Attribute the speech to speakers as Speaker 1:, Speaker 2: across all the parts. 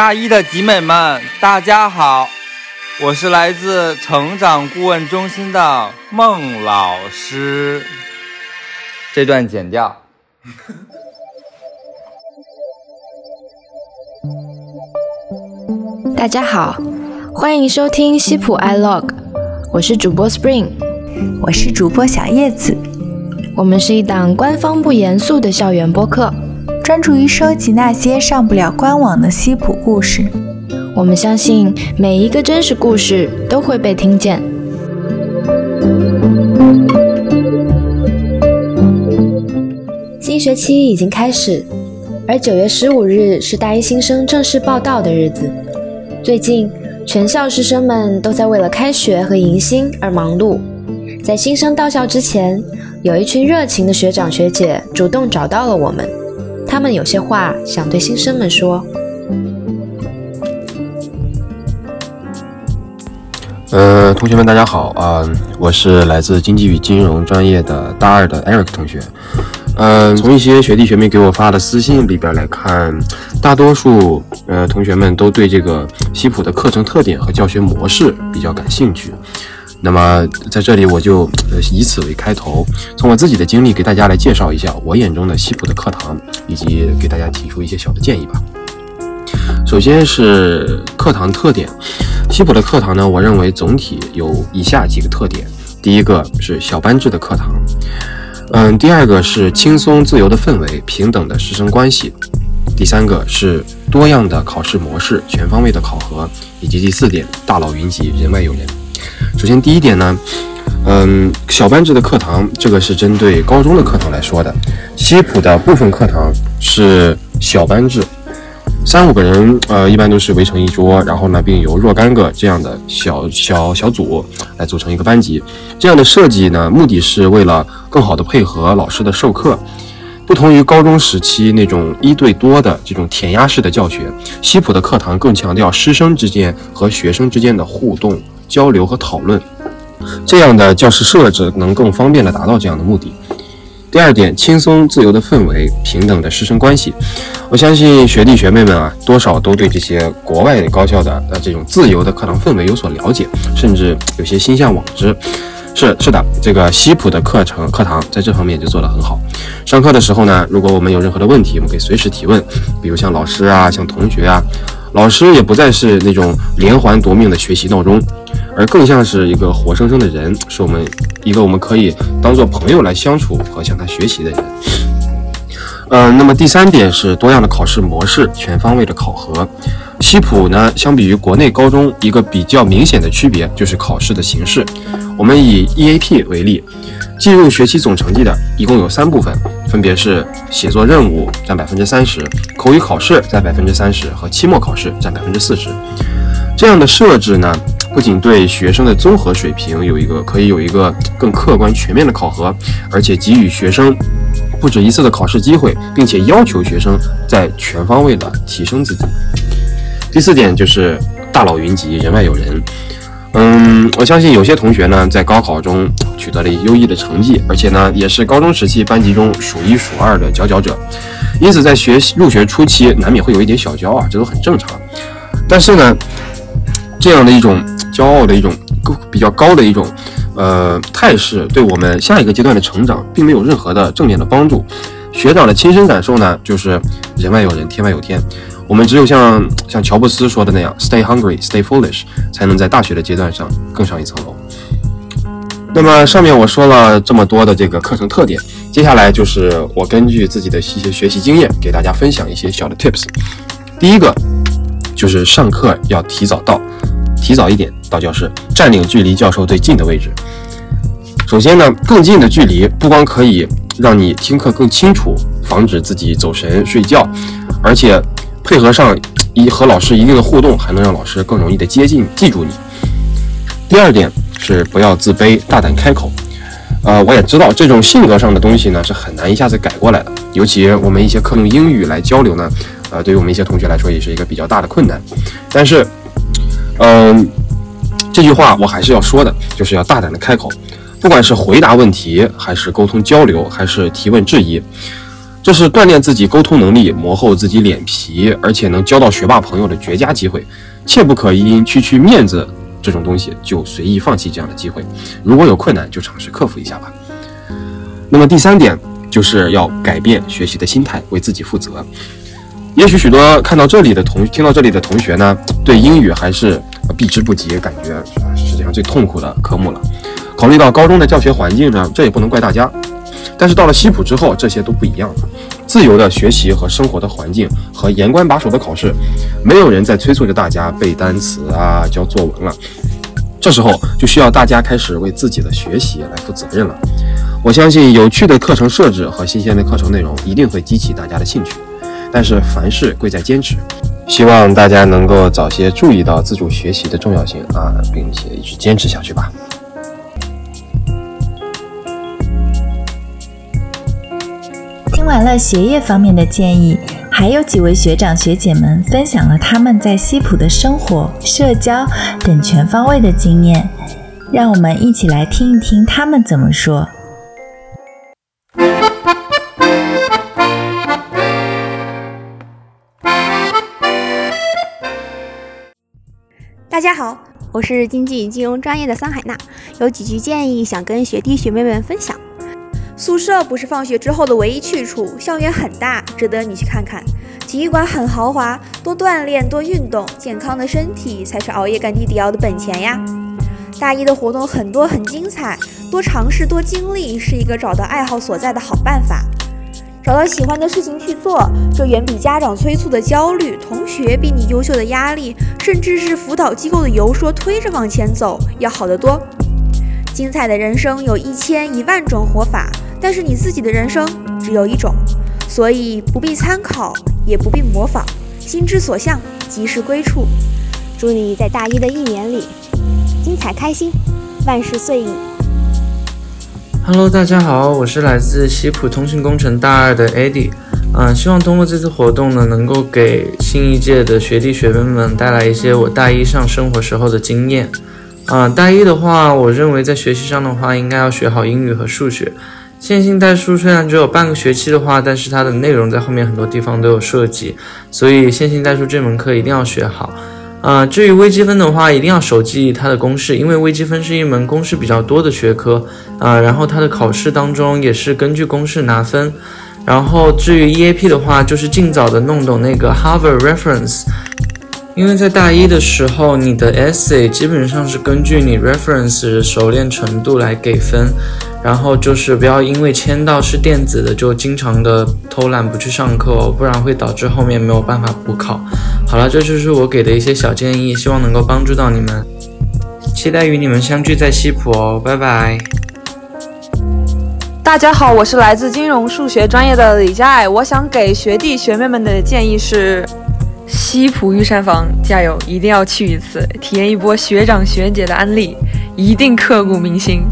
Speaker 1: 大一的集美们，大家好，我是来自成长顾问中心的孟老师。这段剪掉。
Speaker 2: 大家好，欢迎收听西普 iLog，我是主播 Spring，
Speaker 3: 我是主播小叶子。
Speaker 2: 我们是一档官方不严肃的校园播客，
Speaker 3: 专注于收集那些上不了官网的西普故事。
Speaker 2: 我们相信每一个真实故事都会被听见。新学期已经开始，而九月十五日是大一新生正式报到的日子。最近，全校师生们都在为了开学和迎新而忙碌。在新生到校之前，有一群热情的学长学姐主动找到了我们，他们有些话想对新生们说。
Speaker 4: 呃，同学们，大家好啊！我是来自经济与金融专业的大二的 Eric 同学。嗯，从一些学弟学妹给我发的私信里边来看，大多数呃同学们都对这个西普的课程特点和教学模式比较感兴趣。那么在这里，我就以此为开头，从我自己的经历给大家来介绍一下我眼中的西普的课堂，以及给大家提出一些小的建议吧。首先是课堂特点，西普的课堂呢，我认为总体有以下几个特点：第一个是小班制的课堂，嗯，第二个是轻松自由的氛围，平等的师生关系，第三个是多样的考试模式，全方位的考核，以及第四点，大佬云集，人外有人。首先第一点呢，嗯，小班制的课堂，这个是针对高中的课堂来说的，西普的部分课堂是小班制。三五个人，呃，一般都是围成一桌，然后呢，并由若干个这样的小小小组来组成一个班级。这样的设计呢，目的是为了更好的配合老师的授课。不同于高中时期那种一对多的这种填鸭式的教学，西普的课堂更强调师生之间和学生之间的互动、交流和讨论。这样的教室设置能更方便地达到这样的目的。第二点，轻松自由的氛围，平等的师生关系。我相信学弟学妹们啊，多少都对这些国外高校的呃这种自由的课堂氛围有所了解，甚至有些心向往之。是是的，这个西普的课程课堂在这方面就做得很好。上课的时候呢，如果我们有任何的问题，我们可以随时提问，比如像老师啊，像同学啊，老师也不再是那种连环夺命的学习闹钟。而更像是一个活生生的人，是我们一个我们可以当做朋友来相处和向他学习的人。嗯，那么第三点是多样的考试模式，全方位的考核。西普呢，相比于国内高中，一个比较明显的区别就是考试的形式。我们以 EAP 为例，计入学期总成绩的一共有三部分，分别是写作任务占百分之三十，口语考试占百分之三十，和期末考试占百分之四十。这样的设置呢？不仅对学生的综合水平有一个可以有一个更客观全面的考核，而且给予学生不止一次的考试机会，并且要求学生在全方位的提升自己。第四点就是大佬云集，人外有人。嗯，我相信有些同学呢在高考中取得了优异的成绩，而且呢也是高中时期班级中数一数二的佼佼者，因此在学习入学初期难免会有一点小骄傲，这都很正常。但是呢，这样的一种。骄傲的一种高比较高的一种呃态势，对我们下一个阶段的成长并没有任何的正面的帮助。学长的亲身感受呢，就是人外有人，天外有天。我们只有像像乔布斯说的那样，Stay hungry, stay foolish，才能在大学的阶段上更上一层楼。那么上面我说了这么多的这个课程特点，接下来就是我根据自己的一些学习经验，给大家分享一些小的 tips。第一个就是上课要提早到。提早一点到教室，占领距离教授最近的位置。首先呢，更近的距离不光可以让你听课更清楚，防止自己走神睡觉，而且配合上一和老师一定的互动，还能让老师更容易的接近记住你。第二点是不要自卑，大胆开口。呃，我也知道这种性格上的东西呢是很难一下子改过来的，尤其我们一些课用英语来交流呢，呃，对于我们一些同学来说也是一个比较大的困难。但是。嗯，这句话我还是要说的，就是要大胆的开口，不管是回答问题，还是沟通交流，还是提问质疑，这是锻炼自己沟通能力、磨厚自己脸皮，而且能交到学霸朋友的绝佳机会，切不可因区区面子这种东西就随意放弃这样的机会。如果有困难，就尝试克服一下吧。那么第三点就是要改变学习的心态，为自己负责。也许许多看到这里的同听到这里的同学呢，对英语还是避之不及，感觉是世界上最痛苦的科目了。考虑到高中的教学环境呢，这也不能怪大家。但是到了西普之后，这些都不一样了。自由的学习和生活的环境，和严关把守的考试，没有人再催促着大家背单词啊、交作文了。这时候就需要大家开始为自己的学习来负责任了。我相信有趣的课程设置和新鲜的课程内容一定会激起大家的兴趣。但是凡事贵在坚持，希望大家能够早些注意到自主学习的重要性啊，并且一直坚持下去吧。
Speaker 3: 听完了学业方面的建议，还有几位学长学姐们分享了他们在西普的生活、社交等全方位的经验，让我们一起来听一听他们怎么说。
Speaker 5: 大家好，我是经济与金融专业的桑海娜，有几句建议想跟学弟学妹们分享。宿舍不是放学之后的唯一去处，校园很大，值得你去看看。体育馆很豪华，多锻炼，多运动，健康的身体才是熬夜干地迪奥的本钱呀。大一的活动很多，很精彩，多尝试，多经历，是一个找到爱好所在的好办法。找到喜欢的事情去做，这远比家长催促的焦虑、同学比你优秀的压力，甚至是辅导机构的游说推着往前走要好得多。精彩的人生有一千一万种活法，但是你自己的人生只有一种，所以不必参考，也不必模仿，心之所向，即是归处。祝你在大一的一年里精彩开心，万事遂意。
Speaker 6: Hello，大家好，我是来自西普通信工程大二的 Eddie，嗯，希望通过这次活动呢，能够给新一届的学弟学妹们带来一些我大一上生活时候的经验。啊，大一的话，我认为在学习上的话，应该要学好英语和数学。线性代数虽然只有半个学期的话，但是它的内容在后面很多地方都有涉及，所以线性代数这门课一定要学好。啊，至于微积分的话，一定要熟记它的公式，因为微积分是一门公式比较多的学科啊。然后它的考试当中也是根据公式拿分。然后至于 EAP 的话，就是尽早的弄懂那个 Harvard Reference，因为在大一的时候，你的 Essay 基本上是根据你 Reference 熟练程度来给分。然后就是不要因为签到是电子的，就经常的偷懒不去上课哦，不然会导致后面没有办法补考。好了，这就是我给的一些小建议，希望能够帮助到你们。期待与你们相聚在西普哦，拜拜。
Speaker 7: 大家好，我是来自金融数学专业的李佳爱，我想给学弟学妹们的建议是：西浦御膳房加油，一定要去一次，体验一波学长学姐的安利，一定刻骨铭心。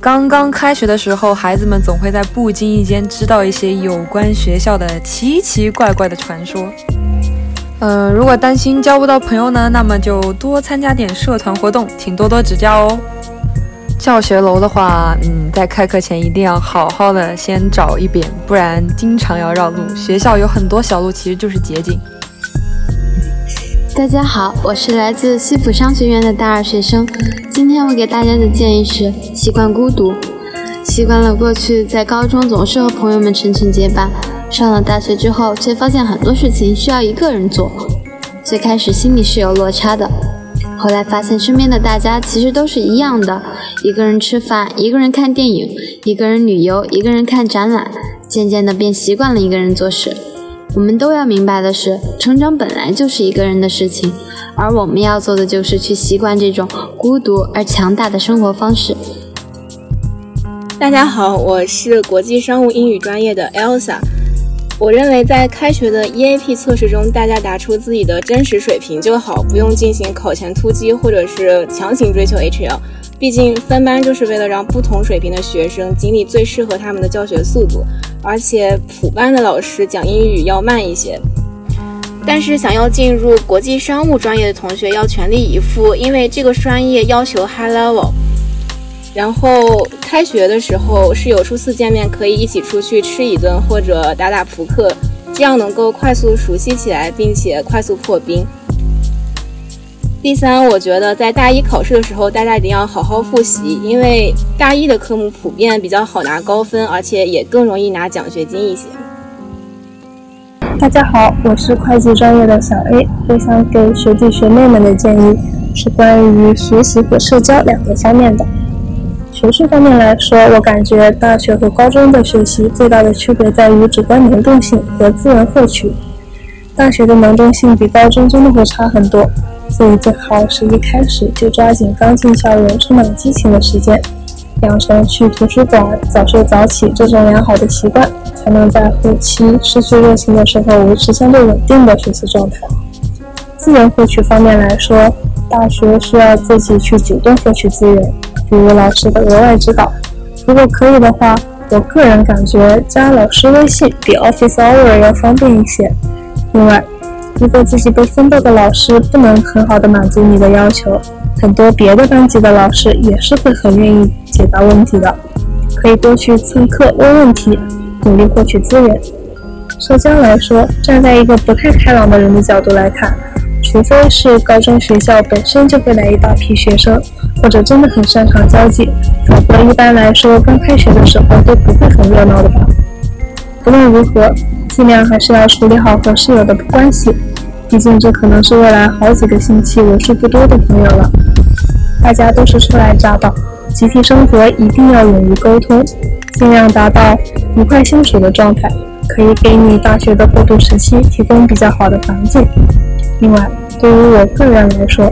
Speaker 7: 刚刚开学的时候，孩子们总会在不经意间知道一些有关学校的奇奇怪怪的传说。呃，如果担心交不到朋友呢，那么就多参加点社团活动，请多多指教哦。教学楼的话，嗯，在开课前一定要好好的先找一遍，不然经常要绕路。学校有很多小路其实就是捷径。
Speaker 8: 大家好，我是来自西普商学院的大二学生。今天我给大家的建议是：习惯孤独。习惯了过去在高中总是和朋友们成群结伴，上了大学之后，却发现很多事情需要一个人做。最开始心里是有落差的，后来发现身边的大家其实都是一样的：一个人吃饭，一个人看电影，一个人旅游，一个人看展览。渐渐的便习惯了一个人做事。我们都要明白的是，成长本来就是一个人的事情，而我们要做的就是去习惯这种孤独而强大的生活方式。
Speaker 9: 大家好，我是国际商务英语专业的 Elsa。我认为在开学的 EAP 测试中，大家答出自己的真实水平就好，不用进行考前突击或者是强行追求 HL。毕竟分班就是为了让不同水平的学生经历最适合他们的教学速度，而且普班的老师讲英语要慢一些。但是想要进入国际商务专业的同学要全力以赴，因为这个专业要求 high level。然后开学的时候室友初次见面可以一起出去吃一顿或者打打扑克，这样能够快速熟悉起来，并且快速破冰。第三，我觉得在大一考试的时候，大家一定要好好复习，因为大一的科目普遍比较好拿高分，而且也更容易拿奖学金一些。
Speaker 10: 大家好，我是会计专业的小 A，我想给学弟学妹们的建议是关于学习和社交两个方面的。学术方面来说，我感觉大学和高中的学习最大的区别在于主观能动性和资源获取。大学的能动性比高中真的会差很多。所以最好是一开始就抓紧刚进校园、充满激情的时间，养成去图书馆、早睡早起这种良好的习惯，才能在后期失去热情的时候维持相对稳定的学习状态。资源获取方面来说，大学需要自己去主动获取资源，比如老师的额外指导。如果可以的话，我个人感觉加老师微信比 Office Hour 要方便一些。另外，如果自己被分到的老师不能很好的满足你的要求，很多别的班级的老师也是会很愿意解答问题的，可以多去蹭课问问题，努力获取资源。社交来说，站在一个不太开朗的人的角度来看，除非是高中学校本身就会来一大批学生，或者真的很擅长交际，否则一般来说刚开学的时候都不会很热闹的吧。不论如何，尽量还是要处理好和室友的关系。毕竟这可能是未来好几个星期为数不多的朋友了。大家都是初来乍到，集体生活一定要勇于沟通，尽量达到愉快相处的状态，可以给你大学的过渡时期提供比较好的环境。另外，对于我个人来说，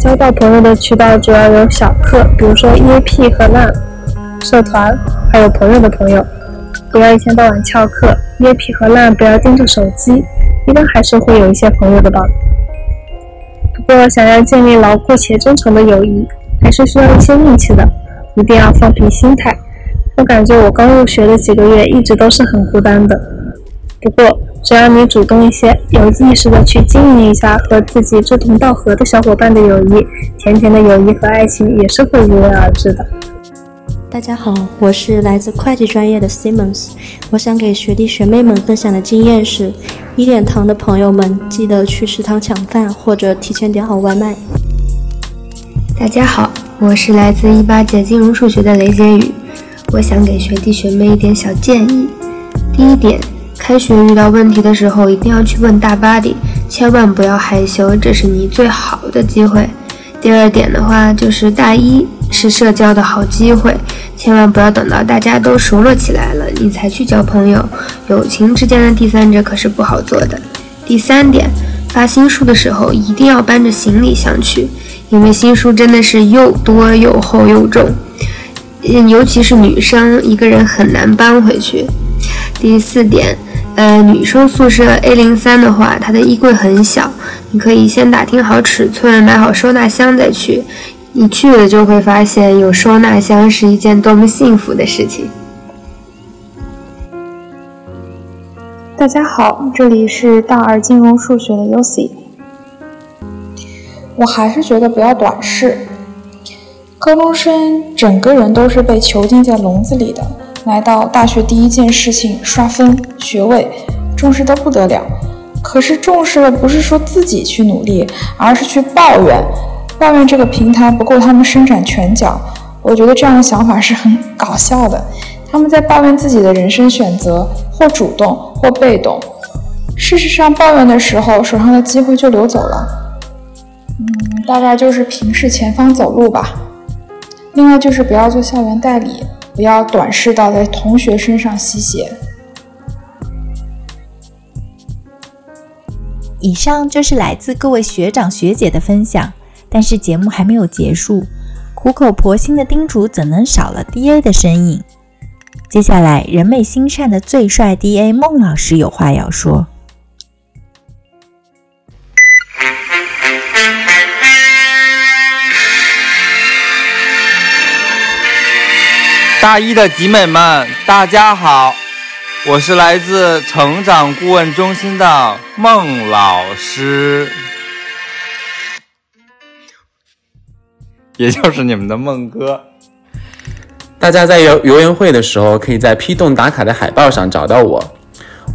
Speaker 10: 交到朋友的渠道主要有小课，比如说 EAP 和 LAN、社团，还有朋友的朋友。不要一天到晚翘课，EAP 和 LAN 不要盯着手机。应该还是会有一些朋友的吧。不过，想要建立牢固且真诚的友谊，还是需要一些运气的。一定要放平心态。我感觉我刚入学的几个月一直都是很孤单的。不过，只要你主动一些，有意识的去经营一下和自己志同道合的小伙伴的友谊，甜甜的友谊和爱情也是会如约而至的。
Speaker 11: 大家好，我是来自会计专业的 Simmons。我想给学弟学妹们分享的经验是：一点糖的朋友们记得去食堂抢饭，或者提前点好外卖。
Speaker 12: 大家好，我是来自一八届金融数学的雷杰宇。我想给学弟学妹一点小建议：第一点，开学遇到问题的时候一定要去问大巴黎，千万不要害羞，这是你最好的机会。第二点的话，就是大一。是社交的好机会，千万不要等到大家都熟络起来了，你才去交朋友。友情之间的第三者可是不好做的。第三点，发新书的时候一定要搬着行李箱去，因为新书真的是又多又厚又重，尤其是女生一个人很难搬回去。第四点，呃，女生宿舍 A 零三的话，它的衣柜很小，你可以先打听好尺寸，买好收纳箱再去。你去了就会发现，有收纳箱是一件多么幸福的事情。
Speaker 13: 大家好，这里是大二金融数学的 UC。我还是觉得不要短视。高中生整个人都是被囚禁在笼子里的，来到大学第一件事情刷分、学位，重视的不得了。可是重视了，不是说自己去努力，而是去抱怨。抱怨这个平台不够他们伸展拳脚，我觉得这样的想法是很搞笑的。他们在抱怨自己的人生选择，或主动或被动。事实上，抱怨的时候，手上的机会就流走了。嗯，大概就是平视前方走路吧。另外就是不要做校园代理，不要短视到在同学身上吸血。
Speaker 3: 以上就是来自各位学长学姐的分享。但是节目还没有结束，苦口婆心的叮嘱怎能少了 D A 的身影？接下来，人美心善的最帅 D A 孟老师有话要说。
Speaker 1: 大一的集美们，大家好，我是来自成长顾问中心的孟老师。也就是你们的梦哥，
Speaker 14: 大家在游游园会的时候，可以在批动打卡的海报上找到我。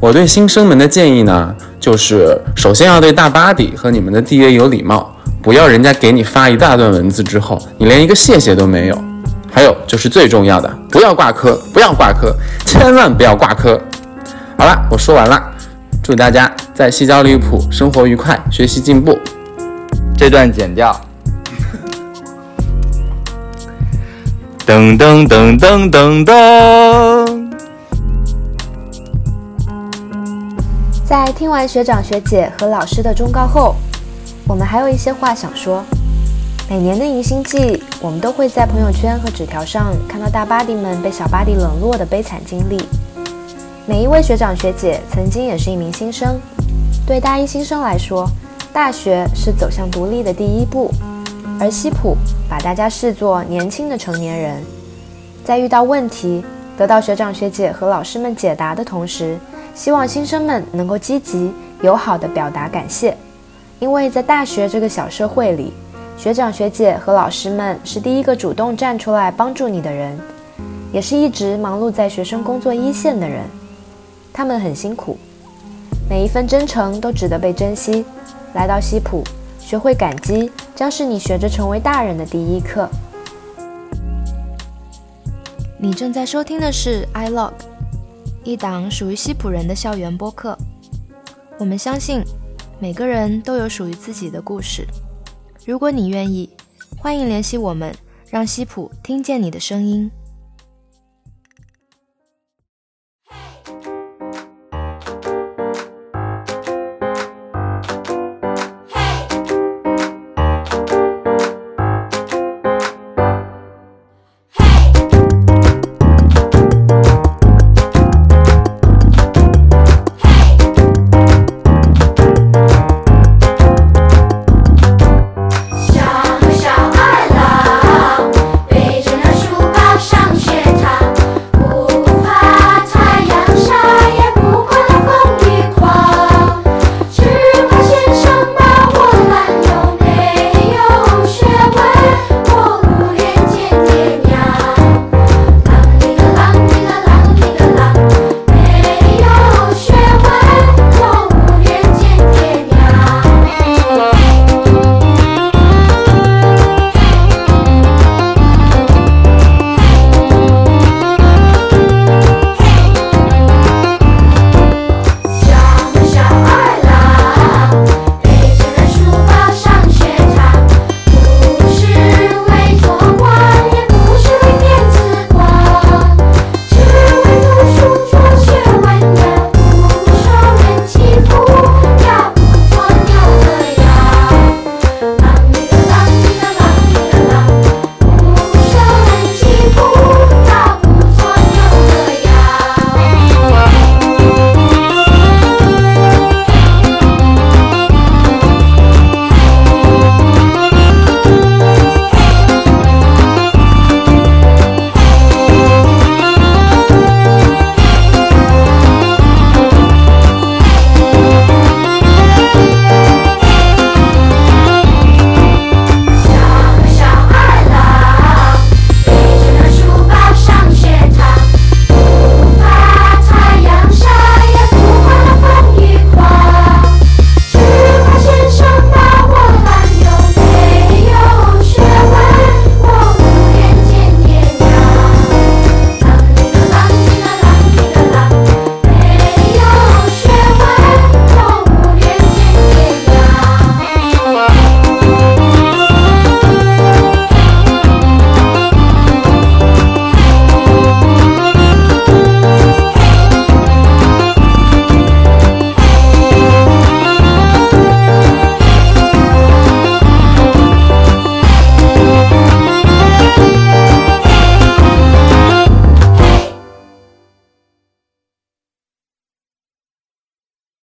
Speaker 14: 我对新生们的建议呢，就是首先要对大巴迪和你们的 DA 有礼貌，不要人家给你发一大段文字之后，你连一个谢谢都没有。还有就是最重要的，不要挂科，不要挂科，千万不要挂科。好了，我说完了，祝大家在西郊利物浦生活愉快，学习进步。
Speaker 1: 这段剪掉。噔噔噔噔噔噔。
Speaker 2: 在听完学长学姐和老师的忠告后，我们还有一些话想说。每年的迎新季，我们都会在朋友圈和纸条上看到大巴迪们被小巴迪冷落的悲惨经历。每一位学长学姐曾经也是一名新生，对大一新生来说，大学是走向独立的第一步。而西普把大家视作年轻的成年人，在遇到问题得到学长学姐和老师们解答的同时，希望新生们能够积极友好地表达感谢，因为在大学这个小社会里，学长学姐和老师们是第一个主动站出来帮助你的人，也是一直忙碌在学生工作一线的人，他们很辛苦，每一份真诚都值得被珍惜。来到西普。学会感激，将是你学着成为大人的第一课。你正在收听的是 iLog，一档属于西普人的校园播客。我们相信，每个人都有属于自己的故事。如果你愿意，欢迎联系我们，让西普听见你的声音。